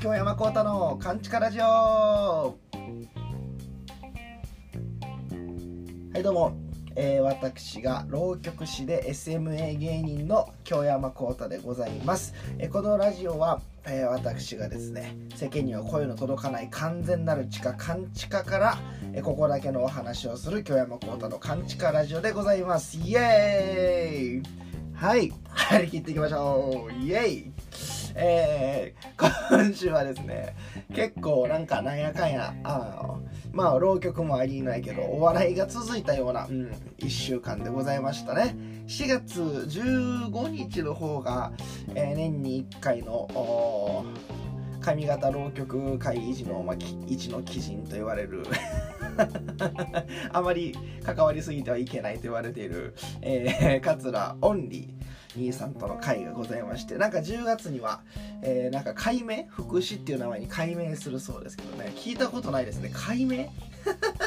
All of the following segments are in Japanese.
京山幸太のカンチカラジオ。はいどうも、えー私が浪曲師で SMA 芸人の京山幸太でございます、えーこのラジオは、えー私がですね世間には声の届かない完全なる地下カンチカから、えーここだけのお話をする京山幸太のカンチカラジオでございます。イエーイ。はい。張り切っていきましょう。イエイ。えー今週はですね結構なんかなんやかんやあまあ浪曲もありないけどお笑いが続いたような、うん、1週間でございましたね。4月15日の方が、えー年に1回のお上方浪曲会維持の、まあ、一の基人と言われる あまり関わりすぎてはいけないと言われている、えー、桂オンリー兄さんとの会がございましてなんか10月には、えーなんか改名福祉っていう名前に改名するそうですけどね。聞いたことないですね。改名？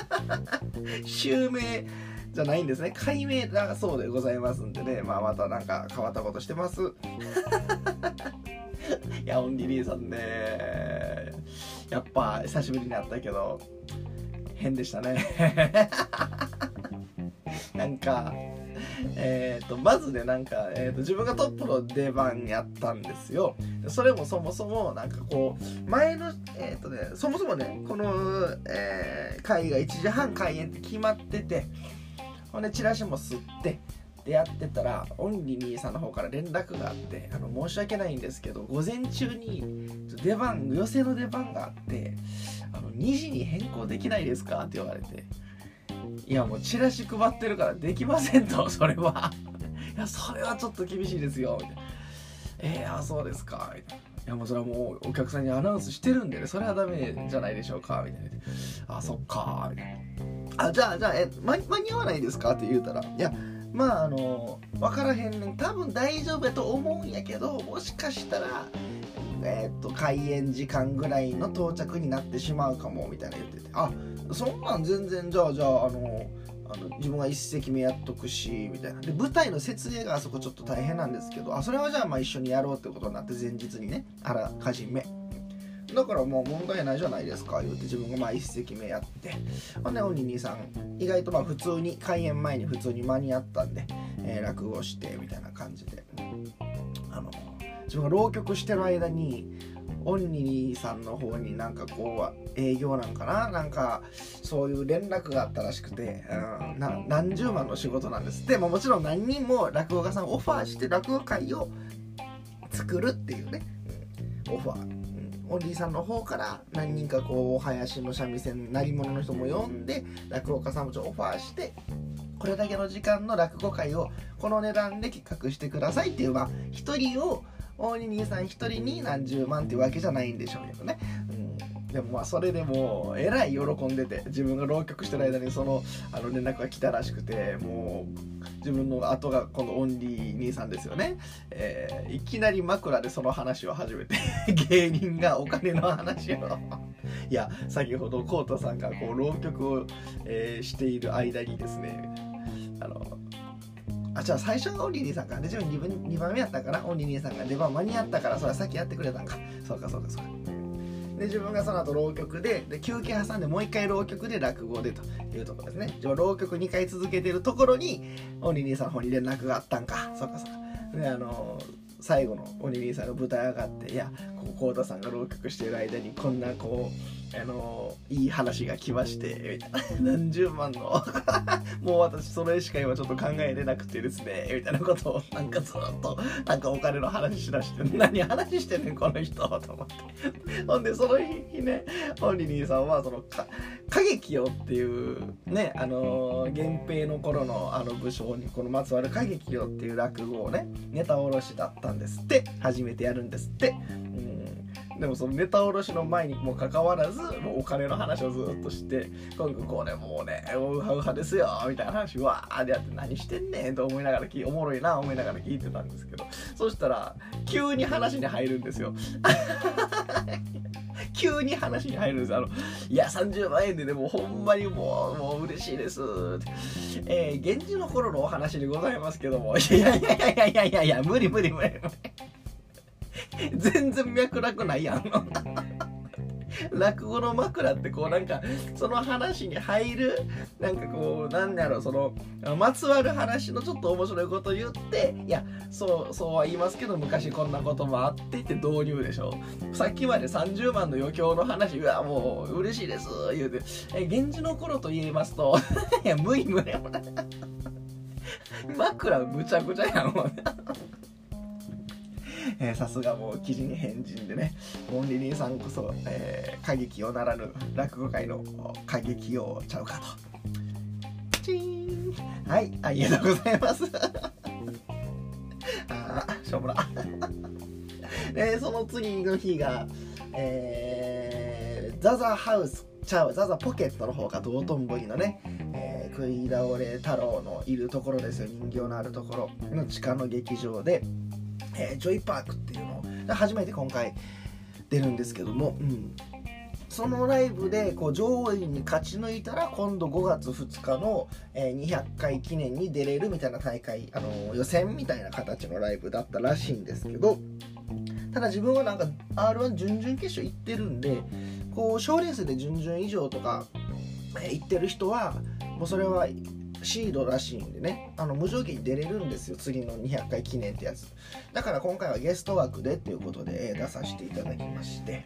襲名じゃないんですね。改名だそうでございますんでね。まあまたなんか変わったことしてます。いやオンリリーさんね。やっぱ久しぶりに会ったけど。変でしたね。なんかえー、とまずねなんか、えー、と自分がトップの出番やったんですよ。それもそもそもなんかこう前のえっ、とねそもそもねこの、えー会が1時半開演って決まっててほんでチラシも吸ってでやってたらオンリー兄さんの方から連絡があってあの申し訳ないんですけど午前中に出番寄せの出番があってあの2時に変更できないですか？って言われて。いやもうチラシ配ってるからできませんと それは。いやそれはちょっと厳しいですよみたいな。えー、あそうですかみたいな。いやもうそれはもうお客さんにアナウンスしてるんでねそれはダメじゃないでしょうかみたいな。あそっかみたいな。あじゃあじゃあえ間間に合わないですか？って言うたら。いやまああの分からへんねん。多分大丈夫やと思うんやけどもしかしたらえーっと開演時間ぐらいの到着になってしまうかもみたいな言ってて。あそんなん全然じゃあじゃああのあの自分が一席目やっとくしみたいな。で舞台の設営があそこちょっと大変なんですけどあそれはじゃあまあ一緒にやろうってことになって前日にねあらかじめ。だからもう問題ないじゃないですか言うて自分がまあ一席目やって。ほんで鬼兄さん意外とまあ普通に開演前に普通に間に合ったんで、えー落語してみたいな感じで。あの自分が浪曲してる間にオンニーさんの方になんかこう営業なんかななんかそういう連絡があったらしくて、うん、な何十万の仕事なんです。でももちろん何人も落語家さんオファーして落語会を作るっていうね、うんオファー、オンリーさんの方から何人かこうお囃子の三味線鳴り物の人も呼んで落語家さんもちょオファーしてこれだけの時間の落語会をこの値段で企画してくださいっていうまあ一人を大に兄さん一人に何十万っていうわけじゃないんでしょうけどね、うん、でもまあそれでもうえらい喜んでて自分が浪曲してる間にそのあの連絡が来たらしくてもう自分の後がこのオンリー兄さんですよね、えーいきなり枕でその話を始めて 芸人がお金の話を。いや先ほどコウタさんがこう浪曲を、えーしている間にですねあのあじゃあ最初がオンリー兄さんかで自分 2, 2番目やったかな。オンリー兄さんが出番間に合ったからそれは先やってくれたんか。そうかそうかそうか。で自分がその後浪曲でで休憩挟んでもう一回浪曲で落語でというところですね。自分浪曲2回続けてるところにオンリー兄さんの方に連絡があったんか。そうかそうか。であの最後のオニリーさんが舞台上がっていやこう浩太さんが浪曲してる間にこんなこうあのいい話が来ましてみたいな。何十万の？もう私それしか今ちょっと考えれなくてですねみたいなことをなんかずっとなんかお金の話しだして何話してんねんこの人と思って。ほんでその日ねオンリーさんはそのか歌劇よっていうねあの源平の頃のあの武将にこのまつわる歌劇よっていう落語をねネタおろしだったんですって。初めてやるんですって。うん。でもそのネタおろしの前にもかかわらずもうお金の話をずっとして今後これもうねウハウハですよみたいな話わーでやって何してんねんと思いながらおもろいな思いながら聞いてたんですけどそしたら急に話に入るんですよ。急に話に入るんですあのいや30万円ででもほんまにもうもう嬉しいですえー、源氏の頃のお話でございますけどもいやいやいやいやいやいやいや無理無理無理。全然脈絡ないやん。落語の枕ってこうなんかその話に入るなんかこうなんだろうそのまつわる話のちょっと面白いこと言っていやそうそうは言いますけど昔こんなこともあってって導入でしょ。さっきまで30万の余興の話うわもう嬉しいです言うて。え源氏の頃と言いますと いや無理無理。枕むちゃくちゃやん。もうえさすがもう記事に変人でね。モンリリンさんこそ、えー、過激をならぬ落語界の過激をちゃうかと。チーン。はいありがとうございます。あしょうもな。でその次の日がえー、ザザハウスちゃうザザポケットの方が道頓堀のね、えー、食い倒れ太郎のいるところですよ。人形のあるところの地下の劇場で。えー、ジョイパークっていうのを初めて今回出るんですけども、うん、そのライブでこう上位に勝ち抜いたら今度5月2日の、え、200回記念に出れるみたいな大会、あの、予選みたいな形のライブだったらしいんですけどただ自分はなんか r 1準々決勝行ってるんでこう賞レースで準々以上とか、行ってる人はもうそれはシードらしいんでね。あの無条件に出れるんですよ。次の200回記念ってやつ。だから今回はゲスト枠でっていうことで、え出させていただきまして、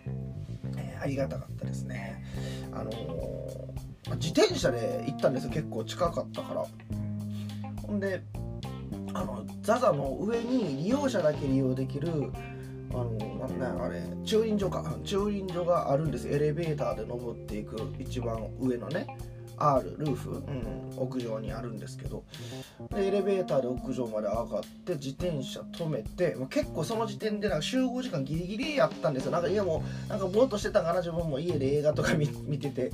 えー、ありがたかったですね。あのー、自転車で行ったんですよ。結構近かったから。ほんであのザザの上に利用者だけ利用できるあのなんあれ駐輪場か。駐輪場があるんです。エレベーターで登っていく一番上のね。R ルーフ、うん、屋上にあるんですけどでエレベーターで屋上まで上がって自転車止めて結構その時点でなんか集合時間ギリギリやったんですよ。なんか家もなんかぼーっとしてたから自分も家で映画とか 見てて。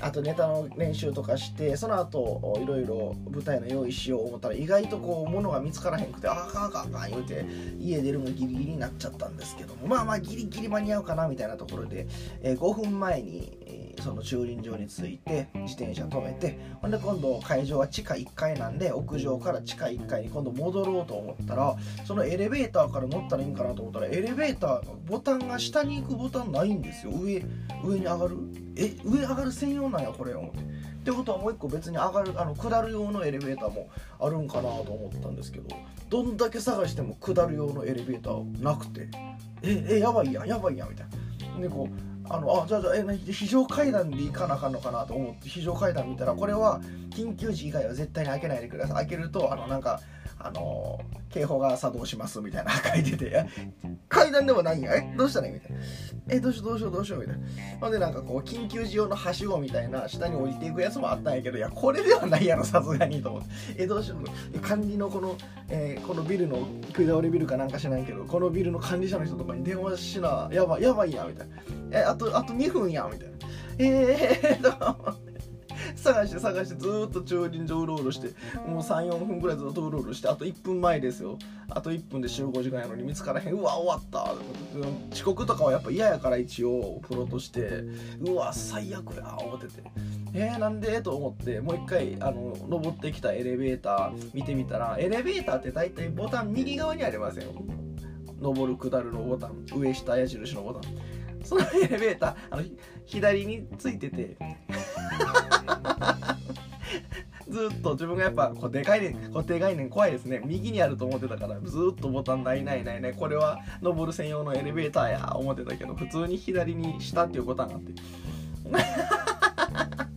あとネタの練習とかしてその後いろいろ舞台の用意しよう思ったら意外とこう物が見つからへんくてあかんあかんあかん言うて家出るのギリギリになっちゃったんですけども。まあまあギリギリ間に合うかなみたいなところで、えー、5分前に、えー、その駐輪場に着いて自転車止めてほんで今度会場は地下1階なんで屋上から地下1階に今度戻ろうと思ったらそのエレベーターから乗ったらいいんかなと思ったらエレベーターボタンが下に行くボタンないんですよ。上上に上がる？え上上がる専用なんやこれ思って。ってことはもう一個別に上がるあの下る用のエレベーターもあるんかなと思ったんですけどどんだけ探しても下る用のエレベーターなくて。ええやばいやんやばいやんみたいな。でこうあのあじゃあじゃあえ非常階段で行かなあかんのかなと思って非常階段見たらこれは緊急時以外は絶対に開けないでください。開けるとあのなんかあの警報が作動しますみたいな 書いてて階段でもないんや？えどうしたらいいみたいな。えどうしようどうしようどうしようみたいな。ほんでなんかこう緊急時用のはしごみたいな下に降りていくやつもあったんやけどいやこれではないやろさすがにと思って。えどうしよう？管理のこの、えー、このビルの食い倒れビルかなんか知らんけどこのビルの管理者の人とかに電話しなやばいやばいやみたいな。えあとあと2分やみたいな。ええー、と探して探してずっと駐輪場うろうろしてもう34分ぐらいずっとうろうろしてあと1分前ですよ。あと1分で集合時間やのに見つからへん。うわ終わった。遅刻とかはやっぱ嫌やから一応プロとして。うわ最悪や思ってて。えー、なんで？と思ってもう一回あの登ってきたエレベーター見てみたらエレベーターって大体ボタン右側にありませんよ。上る下るのボタン上下矢印のボタン。そのエレベーターあの左についてて。ずっと自分がやっぱ固定概念固定概念怖いですね。右にあると思ってたからずっとボタンないないないねこれは登る専用のエレベーターや思ってたけど普通に左に下っていうボタンがあって。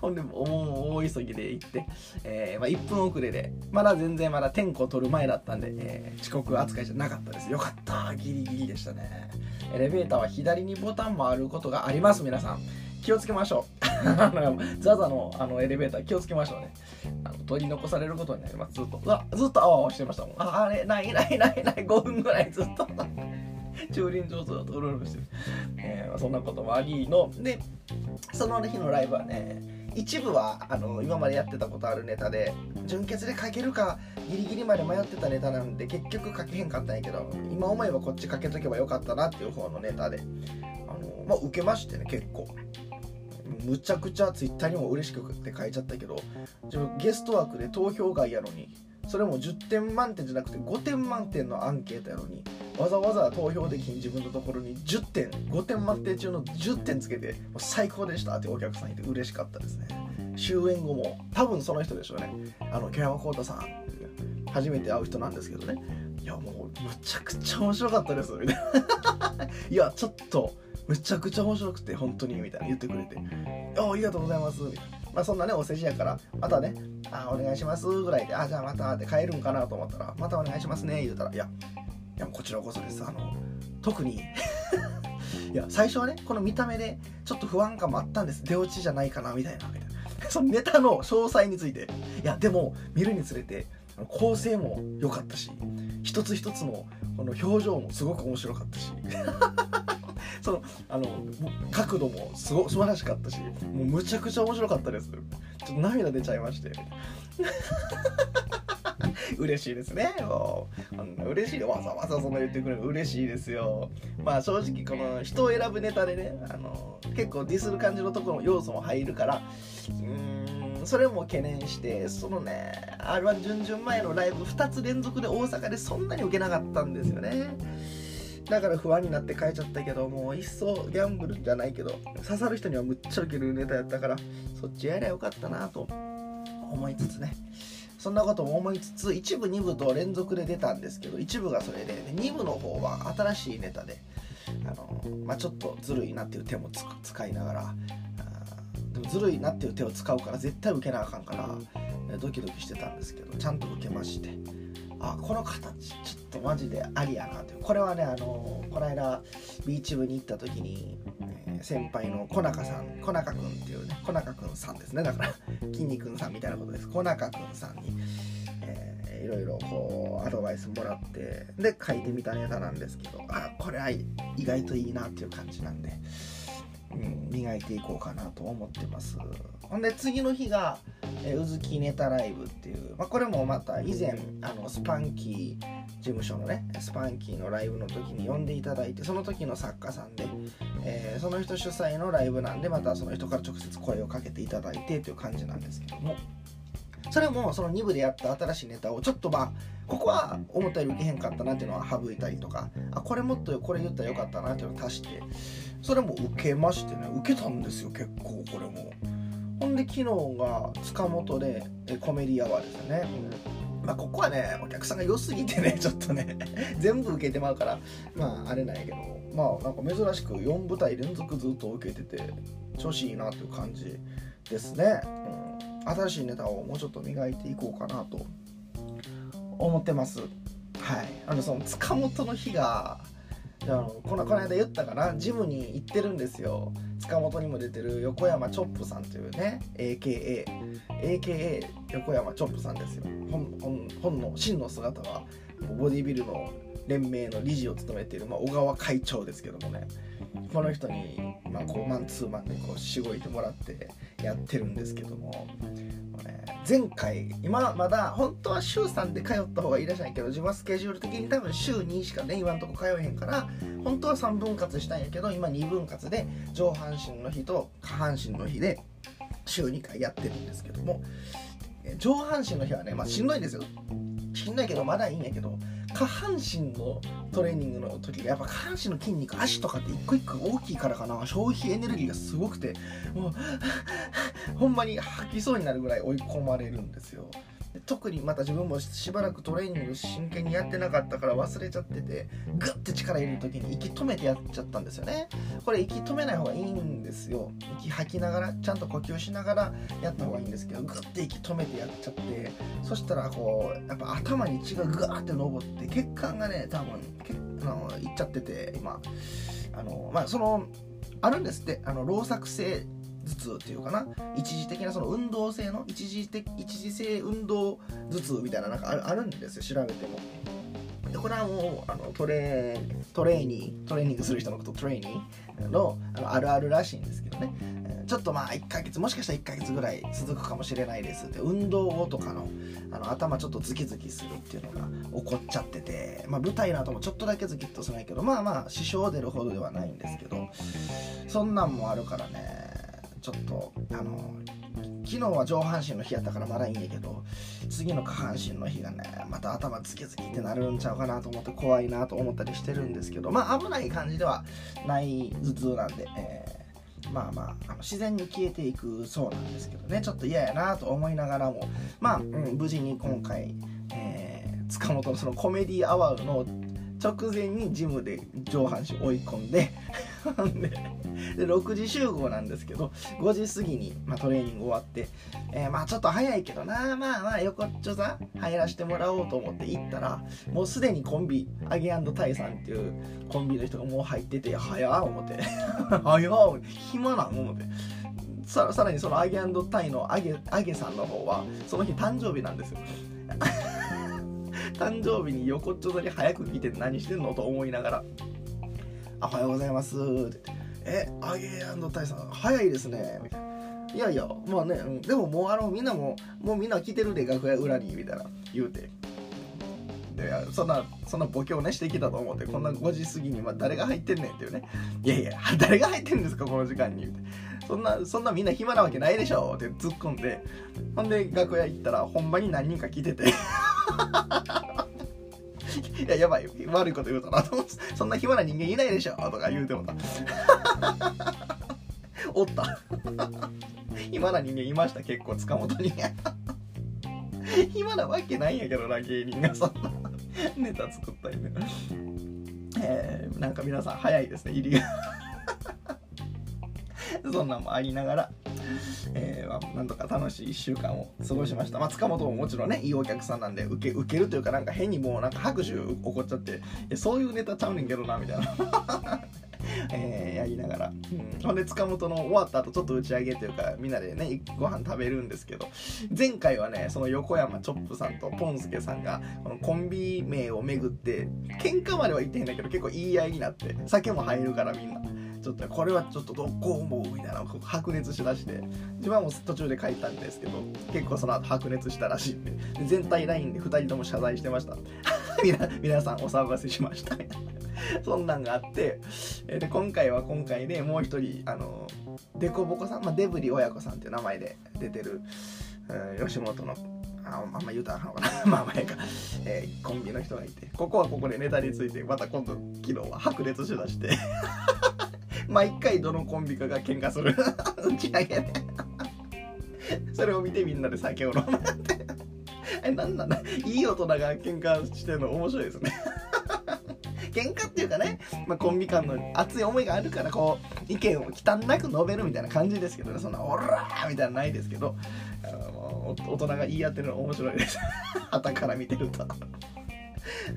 ほんでも大急ぎで行って、えー、まあ、1分遅れでまだ全然まだ点呼取る前だったんで、えー、遅刻扱いじゃなかったです。よかったギリギリでしたね。エレベーターは左にボタンもあることがあります皆さん。気をつけましょう。ザザのあのエレベーター気をつけましょうね。あの取り残されることになります。ずっと。ずっとあわあわしてましたもん。あれないないないない。5分ぐらいずっと。駐輪場ずっとうろうろしてる、えー、そんなこともありの。でその日のライブはね一部はあの今までやってたことあるネタで純潔で書けるかギリギリまで迷ってたネタなんで結局書けへんかったんやけど今思えばこっち書けとけばよかったなっていう方のネタであのまあ受けましてね結構。むちゃくちゃツイッターにも嬉しくって書いちゃったけど自分ゲスト枠で投票外やのにそれも10点満点じゃなくて5点満点のアンケートやのにわざわざ投票できん自分のところに10点5点満点中の10点つけてもう最高でしたってお客さんいて嬉しかったですね。終演後も多分その人でしょうね。あの木山浩太さん初めて会う人なんですけどね。いやもうむちゃくちゃ面白かったですみたいな。いやちょっとむちゃくちゃ面白くて本当にみたいな言ってくれて「あありがとうございます」みたいな。まあそんなねお世辞やからまたね「あお願いします」ぐらいで「あじゃあまた」って帰るんかなと思ったら「またお願いしますね」言うたら「いやいやこちらこそです。あの特に いや最初はねこの見た目でちょっと不安感もあったんです。出落ちじゃないかなみたいなみたいな。そのネタの詳細について。いやでも見るにつれて構成も良かったし一つ一つのこの表情もすごく面白かったし そのあの角度もすご素晴らしかったしもうむちゃくちゃ面白かったです。ちょっと涙出ちゃいまして。嬉しいですね。もうあんな嬉しいわざわざそんな言ってくれるの嬉しいですよ。まあ正直この人を選ぶネタでねあの結構ディスる感じのところの要素も入るからうーんそれも懸念してそのね r 1準々前のライブ2つ連続で大阪でそんなに受けなかったんですよね。だから不安になって変えちゃったけどもう一層ギャンブルじゃないけど刺さる人にはむっちゃ受けるネタやったからそっちやりゃよかったなと思いつつね。そんなことも思いつつ1部2部と連続で出たんですけど1部がそれで2部の方は新しいネタであの、まあ、ちょっとずるいなっていう手も使いながらでもずるいなっていう手を使うから絶対受けなあかんからドキドキしてたんですけどちゃんと受けまして。あこの形ちょっとマジでありやなってこれはねあのこの間ビーチ部に行った時に、えー、先輩の小中さん小中くんっていうね小中くんさんですねだから筋肉さんみたいなことです小中くんさんに、えー、いろいろこうアドバイスもらってで書いてみたネタなんですけどあこれは意外といいなっていう感じなんで。うん、磨いていこうかなと思ってます。ほんで次の日が「えうずきネタライブ」っていう、まあ、これもまた以前あのスパンキー事務所のねスパンキーのライブの時に呼んでいただいてその時の作家さんで、えー、その人主催のライブなんでまたその人から直接声をかけていただいてという感じなんですけども。それもその2部でやった新しいネタをちょっとまあここは思ったより受けへんかったなっていうのは省いたりとかあこれもっとこれ言ったらよかったなっていうのを足してそれも受けましてね受けたんですよ結構これも。ほんで昨日が塚本でコメディアワーですよね、まあここはねお客さんが良すぎてね ちょっとね 全部受けてまうからまああれなんやけど。まあなんか珍しく4舞台連続ずっと受けてて調子いいなっていう感じですね、うん、新しいネタをもうちょっと磨いていこうかなと思ってます。はい。あのその塚本の日があのこのこの間言ったかな？ジムに行ってるんですよ。塚本にも出てる横山チョップさんというね AKA AKA 横山チョップさんですよ。本本本の真の姿はボディビルの連盟の理事を務めている、まあ、小川会長ですけどもね。この人に、まあ、こうマンツーマンでこうしごいてもらってやってるんですけども。前回今まだ本当は週3で通った方がいいらしいんやけど自分はスケジュール的に多分週2しかね今んとこ通えへんから本当は3分割したんやけど今2分割で上半身の日と下半身の日で週2回やってるんですけども。上半身の日はねまあしんどいんですよ。しんどいけどまだいいんやけど。下半身のトレーニングの時やっぱ下半身の筋肉足とかって一個一個大きいからかな。消費エネルギーがすごくてもう ほんまに吐きそうになるぐらい追い込まれるんですよ。特にまた自分もしばらくトレーニング真剣にやってなかったから忘れちゃっててグッて力入れる時に息止めてやっちゃったんですよね。これ息止めない方がいいんですよ。息吐きながらちゃんと呼吸しながらやった方がいいんですけどグッて息止めてやっちゃってそしたらこうやっぱ頭に血がグワーって上って血管がね多分あのいっちゃってて今。あのまあそのあるんですって。あの老作性頭痛っていうかな。一時的なその運動性の一時的一時性運動頭痛みたいななんかあるんですよ調べても。でこれはもうあのトレトレーニートレーニングする人のことトレーニーのあのあるあるらしいんですけどね。ちょっとまあ1ヶ月もしかしたら1ヶ月ぐらい続くかもしれないですって運動後とかのあの頭ちょっとズキズキするっていうのが起こっちゃってて、まあ、舞台の後もちょっとだけズキッとするんやけどまあまあ支障出るほどではないんですけどそんなんもあるからね。ちょっとあの昨日は上半身の日やったからまだいいんやけど次の下半身の日がねまた頭ズキズキってなるんちゃうかなと思って怖いなと思ったりしてるんですけどまあ危ない感じではない頭痛なんで、えー、まあまああの自然に消えていくそうなんですけどねちょっと嫌やなと思いながらもまあ、うん、無事に今回、えー、塚本のそのコメディアワーの直前にジムで上半身追い込んで で6時集合なんですけど5時過ぎに、まあ、トレーニング終わって、えー、まあちょっと早いけどなまあまあ横っちょさ入らせてもらおうと思って行ったらもうすでにコンビアゲタイさんっていうコンビの人がもう入ってて早っ思って 早っ暇なん思って。ささらにそのアゲタイのアゲアゲさんの方はその日誕生日なんですよ。誕生日に横っちょ座り早く来て何してんの？と思いながら「おはようございます」って「えアゲタイさん早いですね」みたいな。いやいや、まあね、うん、でももうあの、みんなも、もうみんな来てるで、楽屋裏に、みたいな言うて。で、そんな、そんなボケをね、してきたと思って、こんな5時過ぎに、まあ、誰が入ってんねんっていうね。いやいや、誰が入ってんですか、この時間に。そんな、そんなみんな暇なわけないでしょって突っ込んで、ほんで、楽屋行ったら、ほんまに何人か来てて。いや、やばい。悪いこと言うたなと思って、そんな暇な人間いないでしょとか言うてもた。おった暇な人間いました、結構、塚本に。暇なわけないんやけどな、芸人がそんなネタ作ったりね。えー、なんか皆さん早いですね、入りがそんなんもありながら、えー、なんとか楽しい1週間を過ごしました。まあ、塚本ももちろんね、いいお客さんなんで、受け、受けるというか、なんか変にもうなんか拍手起こっちゃって、そういうネタちゃうねんけどな、みたいな。えー、やりながら、うん、ほんで塚本の終わった後ちょっと打ち上げというかみんなでねご飯食べるんですけど前回はねその横山チョップさんとポンスケさんがこのコンビ名を巡って喧嘩までは言ってへんだけど結構言い合いになって酒も入るからみんな。ちょっとこれはちょっとどこ思うみたいな白熱しだして自分はもう途中で書いたんですけど結構その後白熱したらしいんで。全体 LINE で2人とも謝罪してました。皆さんお騒がせしました。そんなんがあって。で今回は今回でもう一人あのデコボコさん、まあ、デブリ親子さんっていう名前で出てる、うん、吉本のああんま言うたらあかんかな。まあまあか、えー、コンビの人がいて。ここはここでネタについてまた今度昨日は白熱しだして。毎回どのコンビかが喧嘩する。打ち上げで。それを見てみんなで酒を飲む。ってえなんなんだ。いい大人が喧嘩してるの面白いですね。喧嘩っていうかね、まあ、コンビ間の熱い思いがあるからこう意見を忌憚なく述べるみたいな感じですけどね。そんな「オラー!」みたいなないですけど。あの大人が言い合ってるの面白いです。旗から見てると。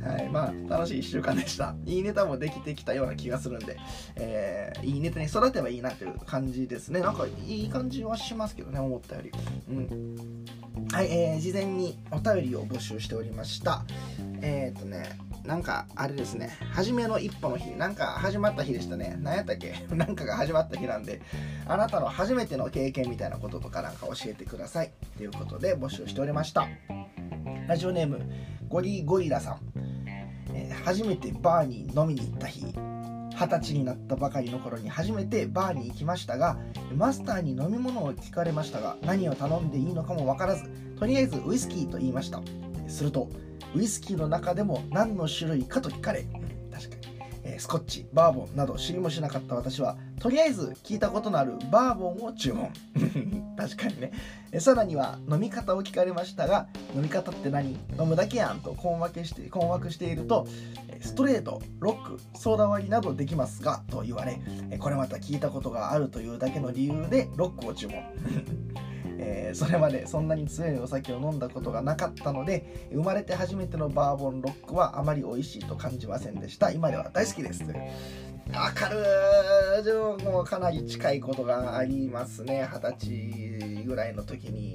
はい、まあ楽しい1週間でした。いいネタもできてきたような気がするんで、えー、いいネタに育てばいいなっていう感じですね。なんかいい感じはしますけどね思ったより。うん。はい、えー、事前にお便りを募集しておりました。えっ、ー、とねなんかあれですね。初めの一歩の日なんか始まった日でしたね。何やったっけ？なんかが始まった日なんであなたの初めての経験みたいなこととかなんか教えてください。ということで募集しておりました。ラジオネームゴリゴリラさん、えー、初めてバーに飲みに行った日。二十歳になったばかりの頃に初めてバーに行きましたがマスターに飲み物を聞かれましたが何を頼んでいいのかも分からずとりあえずウイスキーと言いました。するとウイスキーの中でも何の種類かと聞かれ、スコッチバーボンなど知りもしなかった私はとりあえず聞いたことのあるバーボンを注文。確かにね。えさらには飲み方を聞かれましたが飲み方って何？飲むだけやんと困惑して困惑しているとストレートロックソーダ割りなどできますがと言われこれまた聞いたことがあるというだけの理由でロックを注文。えー、それまでそんなに強いお酒を飲んだことがなかったので生まれて初めてのバーボンロックはあまり美味しいと感じませんでした。今では大好きです。わかる自分もかなり近いことがありますね。二十歳ぐらいの時に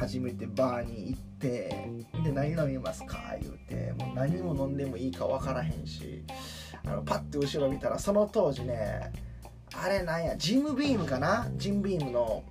初めてバーに行ってで何飲みますか？言うてもう何も飲んでもいいか分からへんしあのパッて後ろ見たらその当時ねあれなんやジムビームかな？ジムビームの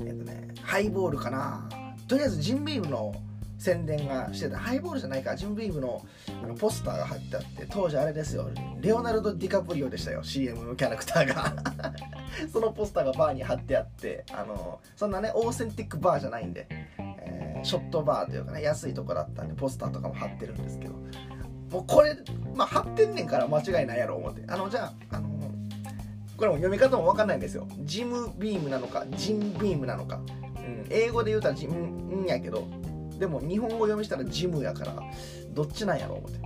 えっとねハイボールかな。とりあえずジムビームの宣伝がしてた。ハイボールじゃないか。ジムビームのあのポスターが貼ってあって当時あれですよ。レオナルド・ディカプリオでしたよ。CM のキャラクターが。そのポスターがバーに貼ってあってあのそんなねオーセンティックバーじゃないんで、えーショットバーというかね安いとこだったんでポスターとかも貼ってるんですけど。もうこれまあ貼ってんねんから間違いないやろ思って。あのじゃああのこれも読み方も分かんないんですよ。ジムビームなのかジンビームなのか、うん、英語で言うたらジムんやけどでも日本語読みしたらジムやからどっちなんやろ思って。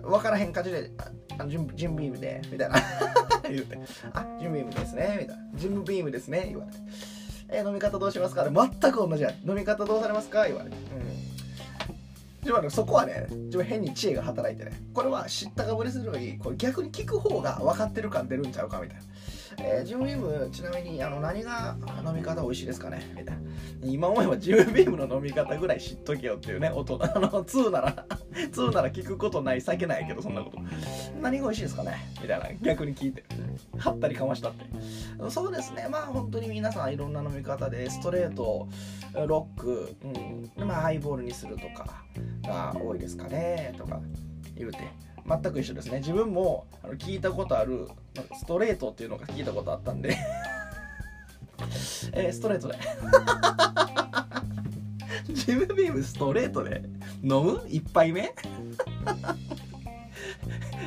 分からへん感じで「あジムジムビームで」みたいな。言って「あジムビームですね」みたいな「ジムビームですね」言われて「えー飲み方どうしますか?」全く同じや。飲み方どうされますか?」言われて。うん。自分そこはね自分変に知恵が働いてね。これは知ったかぶりするよりこれ逆に聞く方が分かってる感出るんちゃうかみたいな。えージムビームちなみにあの何が飲み方美味しいですかね？みたいな。今思えばジムビームの飲み方ぐらい知っとけよっていうね音あの2なら 2なら聞くことない酒ないけどそんなこと。何が美味しいですかね？みたいな逆に聞いて。はったりかましたって。そうですね。まあ本当に皆さんいろんな飲み方でストレートロック、うんまあ、ハイボールにするとかが多いですかねとか言うて。全く一緒ですね。自分もあの聞いたことあるストレートっていうのが聞いたことあったんで。えーストレートで。ジムビームストレートで飲む？1杯目？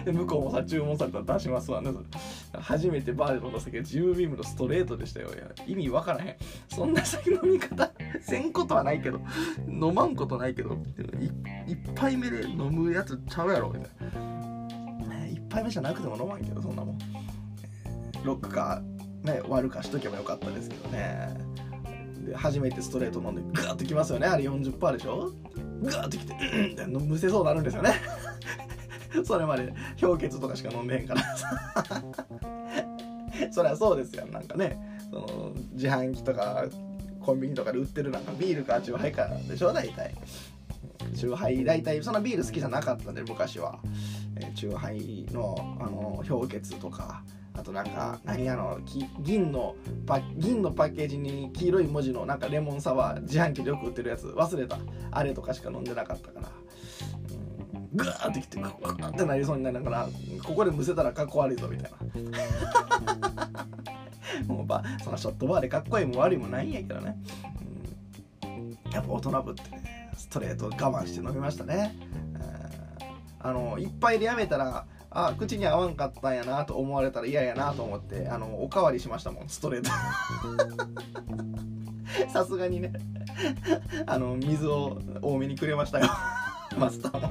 向こうもさ注文されたら出しますわね。初めてバーで飲んだ酒がジムビームのストレートでしたよ。意味わからへん。そんな酒飲み方せんことはないけど飲まんことないけどい一杯目で飲むやつちゃうやろみたいな。ね一杯目じゃなくても飲まんけどそんなもん。ロックかね割るかしとけばよかったですけどね。で初めてストレート飲んでガーッときますよね。あれ40%でしょ？ガーッときてうんってむせそうになるんですよね。それまで氷結とかしか飲んでへんから。そりゃそうですよなんかねその自販機とかコンビニとかで売ってるなんかビールかチューハイかでしょ大体。チューハイ大体そんなビール好きじゃなかったんで昔は、えチューハイのあの氷結とかあとなんか何あの銀のパ銀のパッケージに黄色い文字のなんかレモンサワー自販機でよく売ってるやつ忘れた。あれとかしか飲んでなかったから。グーってきてグーってなりそうになりながらここでむせたらかっこ悪いぞみたいな。もうばそのショットバーでかっこいいも悪いもないんやけどね、うん、やっぱ大人ぶってねストレート我慢して飲みましたね、うんあの一杯でやめたらあ口に合わんかったんやなと思われたら嫌やなと思ってあのおかわりしましたもんストレート。さすがにね。あの水を多めにくれましたよ。マスターも。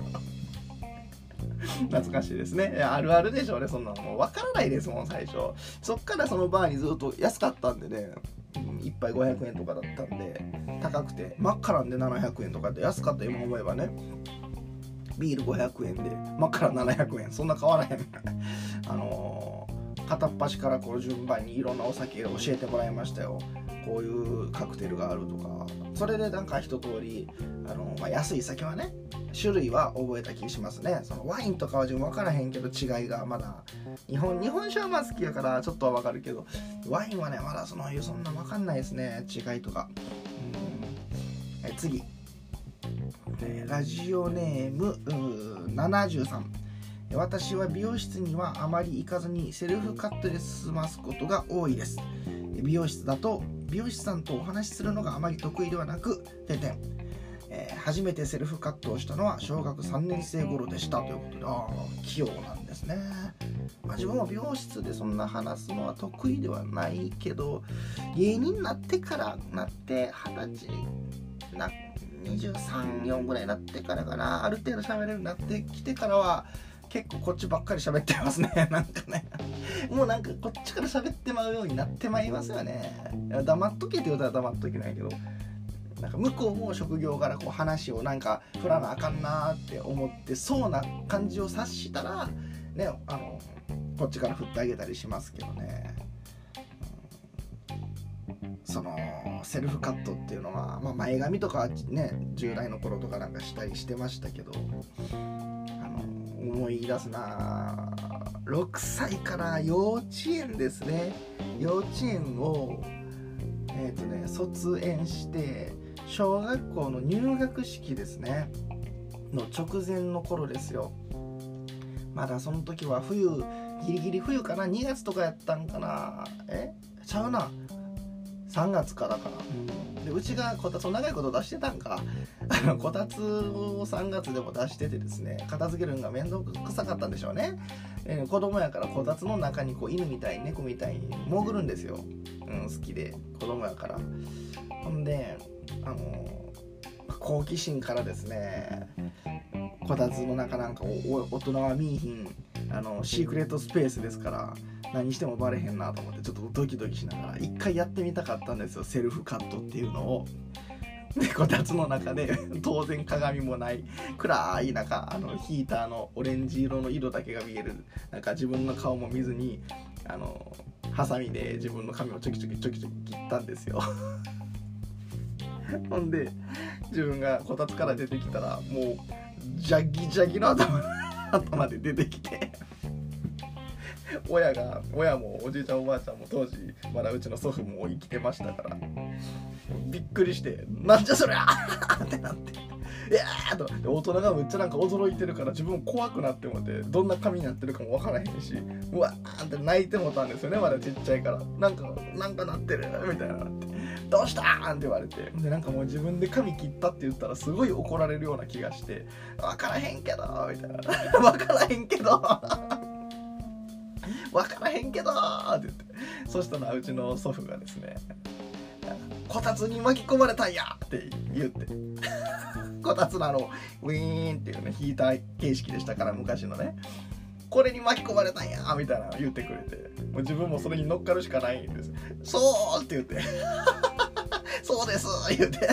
懐かしいですね。あるあるでしょうね。そんなのもう分からないですもん最初。そっからそのバーにずっと安かったんでね。1杯500円とかだったんで高くて。真っ赤なんで700円とかって。安かった今思えばね。ビール500円で。真っ赤な700円。そんな変わらへん。あのー片っ端からこう順番にいろんなお酒教えてもらいましたよ。こういうカクテルがあるとか。それでなんか一通りあのまあ、安い酒はね種類は覚えた気しますね。そのワインとかは自分分からへんけど違いがまだ日本日本酒はまあ好きやからちょっとは分かるけどワインはねまだそのそんな分かんないですね。違いとか。うん。え次。えラジオネームうー73私は美容室にはあまり行かずにセルフカットで済ますことが多いです。美容室だと美容師さんとお話しするのがあまり得意ではなく点々え初めてセルフカットをしたのは小学3年生頃でした。ということでああ器用なんですね、まあ、自分も美容室でそんな話すのは得意ではないけど芸人になってからなって二十歳な234ぐらいになってからかな。ある程度喋れるようになってきてからは結構こっちばっかり喋ってますね。なんかね。もうなんかこっちから喋ってまうようになってまいりますよね。黙っとけって言うたら黙っとけないけど。なんか向こうも職業からこう話をなんか振らなあかんなって思ってそうな感じを察したらねあのこっちから振ってあげたりしますけどね、そのセルフカットっていうのは、まあ、前髪とかね10代の頃とかなんかしたりしてましたけど。思い出すな。6歳から幼稚園ですね。幼稚園をえっ、ー、とね卒園して小学校の入学式ですね。の直前の頃ですよ。まだその時は冬ギリギリ冬かな？2月とかやったんかな？え？ちゃうな。3月からかな、うん、でうちがこたつを長いこと出してたんか。あの こたつを3月でも出しててですね片付けるのが面倒くさかったんでしょうね、えー、子供やからこたつの中にこう犬みたい猫みたいに潜るんですよ、うん、好きで子供やから。ほんであの好奇心からですねこたつの中なんか大人は見いひんあのシークレットスペースですから何してもバレへんなと思ってちょっとドキドキしながら一回やってみたかったんですよセルフカットっていうのを。でこたつの中で当然鏡もない暗い中あのヒーターのオレンジ色の色だけが見えるなんか自分の顔も見ずにあのハサミで自分の髪をちょきちょきちょきちょき切ったんですよ ほんで自分がこたつから出てきたらもうジャギジャギの頭頭で出てきて。親が親もおじいちゃんおばあちゃんも当時まだうちの祖父も生きてましたから。びっくりして「なんじゃそりゃ!」ってなって「いやー!」と。大人がめっちゃなんか驚いてるから自分怖くなってもってどんな髪になってるかも分からへんしうわーって泣いてもたんですよねまだちっちゃいから。なんかなんかなってるみたいなって「どうした？ん?」って言われて。でなんかもう自分で髪切ったって言ったらすごい怒られるような気がして「分からへんけど」みたいな「分からへんけど」分からへんけどって言って。そしたらうちの祖父がですねこたつに巻き込まれたんやって言って。こたつのあのウィーンっていうねヒーター形式でしたから昔のね。これに巻き込まれたんやみたいな言ってくれて。もう自分もそれに乗っかるしかないんです。そうって言って。そうです言って。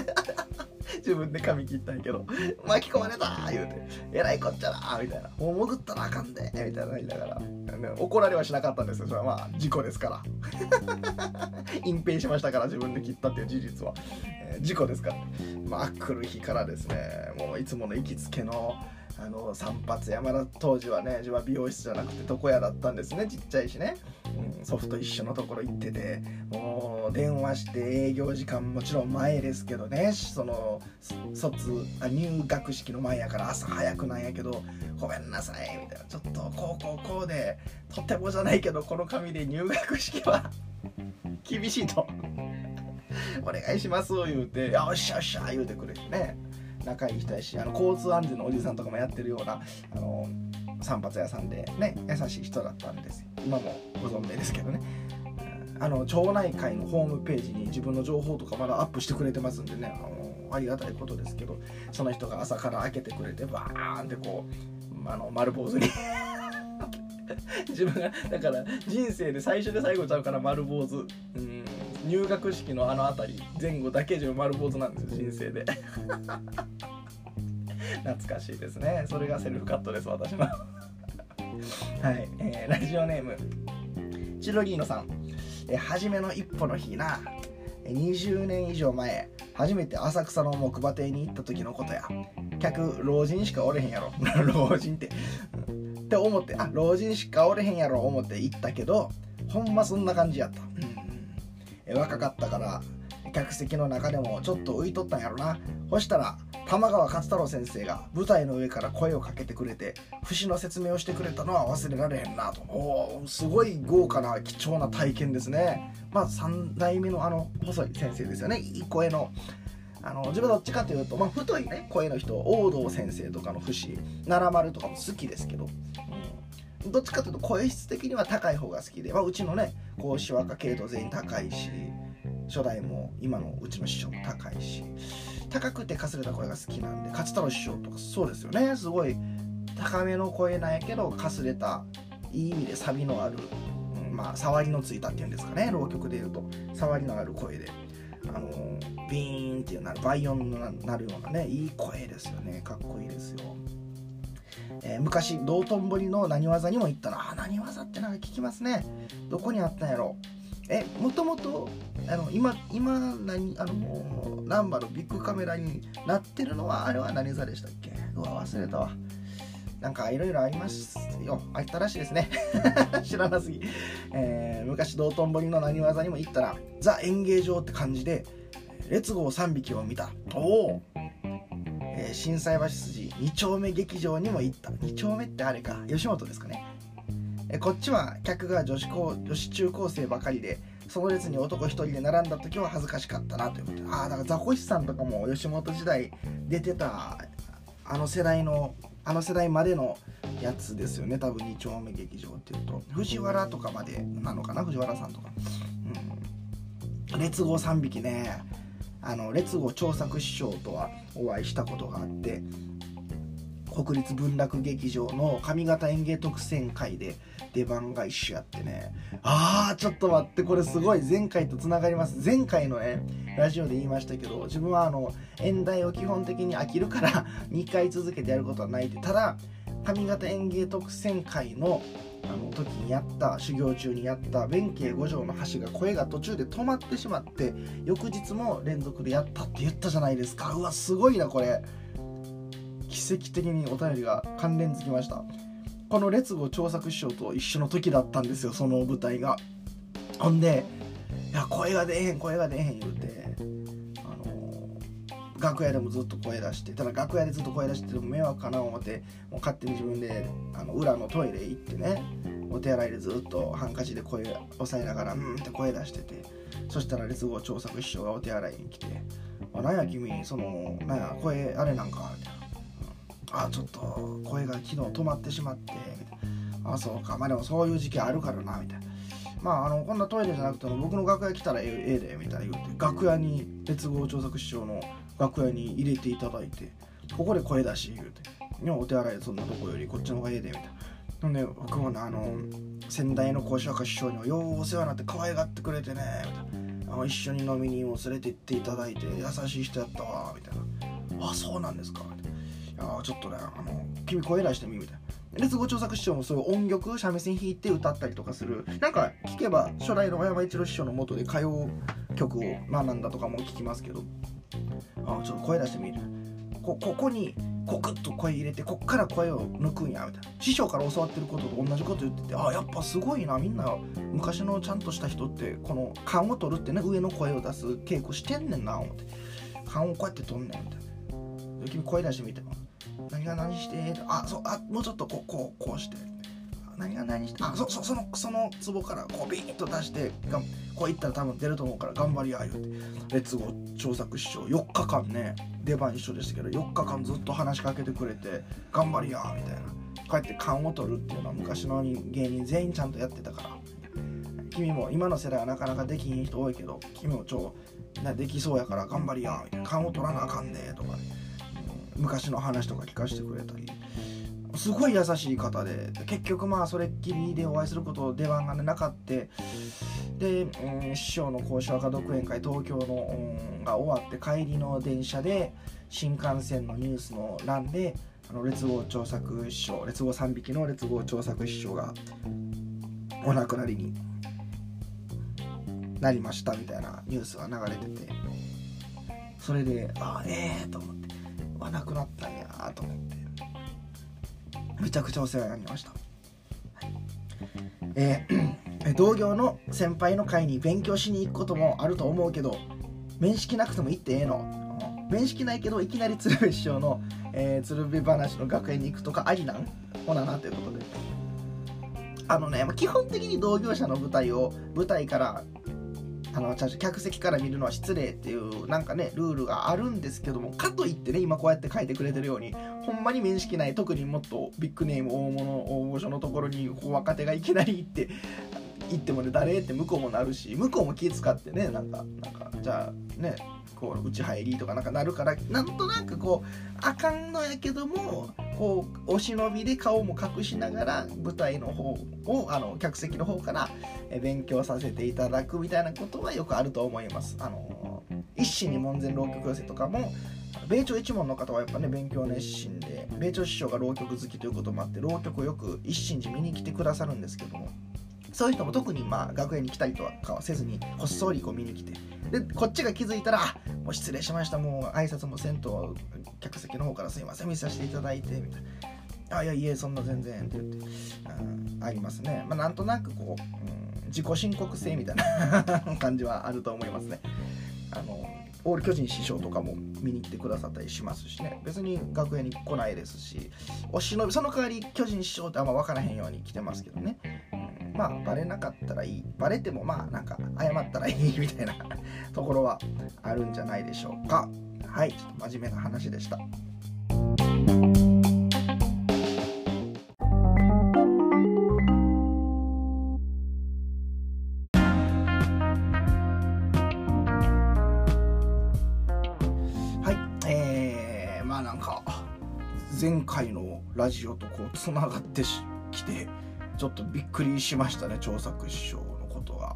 自分で髪切ったんやけど。巻き込まれた言うて。えらいこっちゃなみたいな。もう潜ったらあかんでみたいな言いながら、ね、怒られはしなかったんですよ。それはまあ事故ですから。隠蔽しましたから自分で切ったっていう事実は、えー、事故ですから。まあ来る日からですねもういつもの行きつけのあの散髪山田当時はね自分は美容室じゃなくて床屋だったんですねちっちゃいしね、うん、ソフト一緒のところ行っててもう電話して営業時間もちろん前ですけどね。その卒あ入学式の前やから朝早くなんやけどごめんなさいみたいな。ちょっとこうこうこうでとてもじゃないけどこの紙で入学式は 厳しいと。お願いします言うて。よっしゃよっしゃ言うてくれてね。仲いい人やしあの交通安全のおじさんとかもやってるようなあの散髪屋さんでね優しい人だったんですよ。今もご存命ですけどね。あの町内会のホームページに自分の情報とかまだアップしてくれてますんでね。あのありがたいことですけどその人が朝から開けてくれてバーンってこうあの丸坊主に。自分がだから人生で最初で最後ちゃうから丸坊主。うん。入学式のあの辺り前後だけじゃ丸坊主なんですよ人生で。懐かしいですね。それがセルフカットです私の。はい、えー、ラジオネームチロリーノさん、え、初めの一歩の日な。20年以上前初めて浅草の木馬亭に行った時のことや。客老人しかおれへんやろ。老人って。って思ってあ老人しかおれへんやろ思って行ったけどほんまそんな感じやった、若かったから客席の中でもちょっと浮いとったんやろな。そしたら玉川勝太郎先生が舞台の上から声をかけてくれて節の説明をしてくれたのは忘れられへんなと。おすごい豪華な貴重な体験ですね。まあ3代目のあの細い先生ですよね。いい声のあの自分どっちかというと、まあ、太いね声の人王道先生とかの節奈良丸とかも好きですけど、うん。どっちかというと声質的には高い方が好きで、まあ、うちのねこう手話科系統全員高いし。初代も今のうちの師匠も高いし高くてかすれた声が好きなんで勝太郎師匠とかそうですよね。すごい高めの声なんやけどかすれたいい意味でサビのある、うん、まあ触りのついたっていうんですかね。浪曲でいうと触りのある声であのビーンっていうなるバイオンになるようなねいい声ですよね。かっこいいですよ。えー、昔道頓堀の何技にも行ったなあ何技ってなんか聞きますね。どこにあったんやろえもともとあの今今何あの難波のビッグカメラになってるのはあれは何座でしたっけ？うわ忘れたわ。なんかいろいろありますよ。あったらしいですね。知らなすぎ、えー、昔道頓堀の何技にも行ったらザ演芸場って感じで列号3匹を見た。おお、え斎橋筋2丁目劇場にも行った。2丁目ってあれか。吉本ですかねえこっちは客が女子高女子中高生ばかりでその列に男1人で並んだ時は恥ずかしかったなということ。でああだからザコシさんとかも吉本時代出てたあの世代のあの世代までのやつですよね。多分2丁目劇場っていうと。藤原とかまでなのかな？藤原さんとか、うん、列号3匹ね。あの列号長作師匠とはお会いしたことがあって国立文楽劇場の上方演芸特選会で出番が一緒やってね。あーちょっと待ってこれすごい。前回とつながります。前回のねラジオで言いましたけど自分はあの演題を基本的に飽きるから 2回続けてやることはないってただ上方演芸特選会のあの時にやった修行中にやった弁慶五条の橋が声が途中で止まってしまって翌日も連続でやったって言ったじゃないですか。うわすごいなこれ。奇跡的にお便りが関連づきました。この列語調作師匠と一緒の時だったんですよその舞台がほんでいや声が出えへん声が出えへん言うてあのー、楽屋でもずっと声出してただ楽屋でずっと声出してても迷惑かな思ってもう勝手に自分であの裏のトイレ行ってねお手洗いでずっとハンカチで声押さえながらうんって声出しててそしたら列語調作師匠がお手洗いに来て「あなんや君そのなんや声あれなんか」みたいな。あちょっと声が昨日止まってしまってみたいなあそうかまあでもそういう時期あるからなみたいな。まああのこんなトイレじゃなくても僕の楽屋来たらええでみたいな言うて楽屋に鉄合調作師匠の楽屋に入れていただいてここで声出し言うて「お手洗いそんなとこよりこっちの方がええで」みたいな。ほんで僕もあの先代の講師若師匠にもようお世話になって可愛がってくれてねみたいな。あの一緒に飲みにも連れて行っていただいて優しい人やったわみたいな「あそうなんですか」みたいな。あちょっとねあの君声出してみみたいな。列語調作師匠もそういう音曲三味線弾いて歌ったりとかする。なんか聞けば初代の小山一郎師匠のもとで歌謡曲を学んだとかも聞きますけど。あちょっと声出してみる。こここにこクッと声入れてこっから声を抜くんやみたいな。師匠から教わってることと同じこと言っててあやっぱすごいな。みんな昔のちゃんとした人ってこの勘を取るってね上の声を出す稽古してんねんな思って。勘をこうやって取んねんみたいな。君声出してみて何が何してあそうあもうちょっとこうこうこうして。何が何してあそそそのその壺からこうビーッと出してがこういったら多分出ると思うから頑張りや言うて。レッツゴー調作師匠4日間ね出番一緒でしたけど4日間ずっと話しかけてくれて頑張りやみたいな。こうやって勘を取るっていうのは昔の芸人全員ちゃんとやってたから。君も今の世代はなかなかできひん人多いけど君も超できそうやから頑張りやみたいな。勘を取らなあかんねとかね。昔の話とか聞かせてくれたりすごい優しい方で結局まあそれっきりでお会いすること出番が、なかってで、うん、師匠の講師若独演会東京の、うん、が終わって帰りの電車で新幹線のニュースの欄であの列号調作師匠列号3匹の列号調作師匠がお亡くなりになりましたみたいなニュースが流れててそれでああええー、と思って。はなくなったんやと思って。めちゃくちゃお世話になりました、はい、えー、同業の先輩の会に勉強しに行くこともあると思うけど面識なくても行ってええの。面識ないけどいきなり鶴瓶師匠の、えー、鶴瓶話の学園に行くとかありなん？ほななということで。あのね、まあ、基本的に同業者の舞台を舞台からあの客席から見るのは失礼っていうなんかねルールがあるんですけどもかといってね今こうやって書いてくれてるようにほんまに面識ない特にもっとビッグネーム大物大御所のところに若手がいきなり行って行ってもね誰って向こうもなるし向こうも気使ってねなんかなんかじゃあねこう内入りとかなんかなるからなんとなくこうあかんのやけどもこうお忍びで顔も隠しながら舞台の方をあの客席の方から勉強させていただくみたいなことはよくあると思います。あの一心に門前浪曲寄せとかも米朝一門の方はやっぱね勉強熱心で米朝師匠が浪曲好きということもあって浪曲をよく一心寺見に来てくださるんですけどもそういう人も特にまあ楽屋に来たりとかはせずにこっそりこう見に来て。でこっちが気づいたら「もう失礼しましたもう挨拶もせんと客席の方からすいません見させていただいて」みたいな。あいやいやそんな全然って言って、うん、ありますね、まあ、なんとなくこう、うん、自己申告制みたいな 感じはあると思いますね。あのオール巨人師匠とかも見に来てくださったりしますしね。別に楽屋に来ないですしお忍びその代わり巨人師匠ってあんま分からへんように来てますけどね、まあバレなかったらいい。バレてもまあなんか謝ったらいいみたいな ところはあるんじゃないでしょうか。はいちょっと真面目な話でした。前回のラジオとこうつながってきてちょっとびっくりしましたね長作師匠のことが。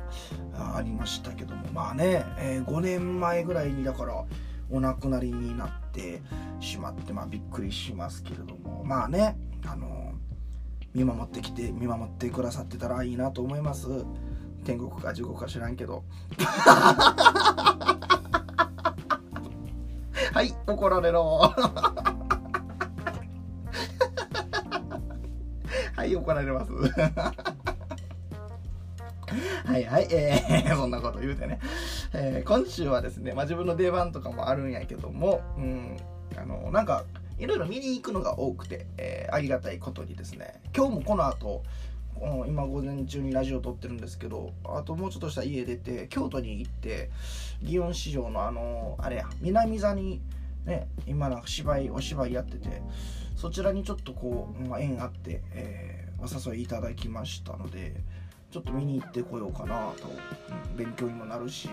ありましたけども。まあね、えー、5年前ぐらいにだからお亡くなりになってしまってまあびっくりしますけれども。まあねあの見守ってきて見守ってくださってたらいいなと思います。天国か地獄か知らんけど。はい怒られろ。怒られます。はいはい、えー、そんなこと言うてね、えー、今週はですね、まあ、自分の出番とかもあるんやけども、うん、あのなんかいろいろ見に行くのが多くて、えー、ありがたいことにですね今日もこの後今午前中にラジオ撮ってるんですけどあともうちょっとした家出て京都に行って祇園市場のあのあれや南座にね今なんか芝居お芝居やっててそちらにちょっとこう、まあ、縁あって、えー、お誘いいただきましたのでちょっと見に行ってこようかなと、勉強にもなるし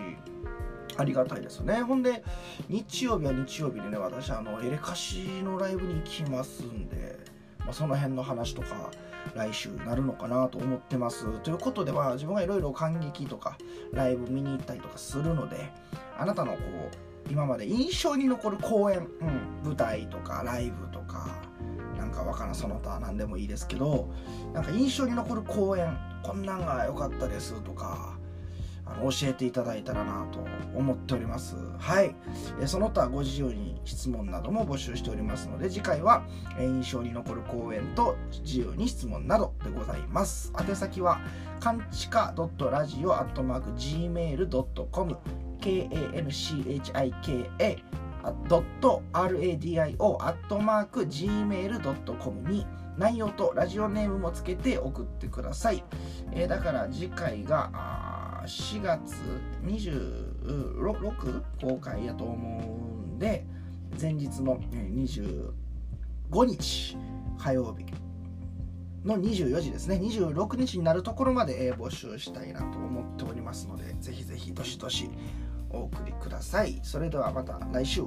ありがたいですね。ほんで日曜日は日曜日でね私あのエレカシのライブに行きますんで、まあ、その辺の話とか来週なるのかなと思ってます。ということでは自分がいろいろ感激とかライブ見に行ったりとかするのであなたのこう今まで印象に残る公演、うん、舞台とかライブとかかわからんその他何でもいいですけどなんか印象に残る公演こんなんが良かったですとかあの教えていただいたらなと思っております。はい。その他ご自由に質問なども募集しておりますので次回は印象に残る公演と自由に質問などでございます。宛先はかんちか .radio.gmail.com kanchika ドット .radio アットマーク gmail.com に内容とラジオネームもつけて送ってください。えー、だから次回が4月26公開やと思うんで前日の25日火曜日の24時ですね26日になるところまで募集したいなと思っておりますのでぜひぜひどしどしお送りください。それではまた来週。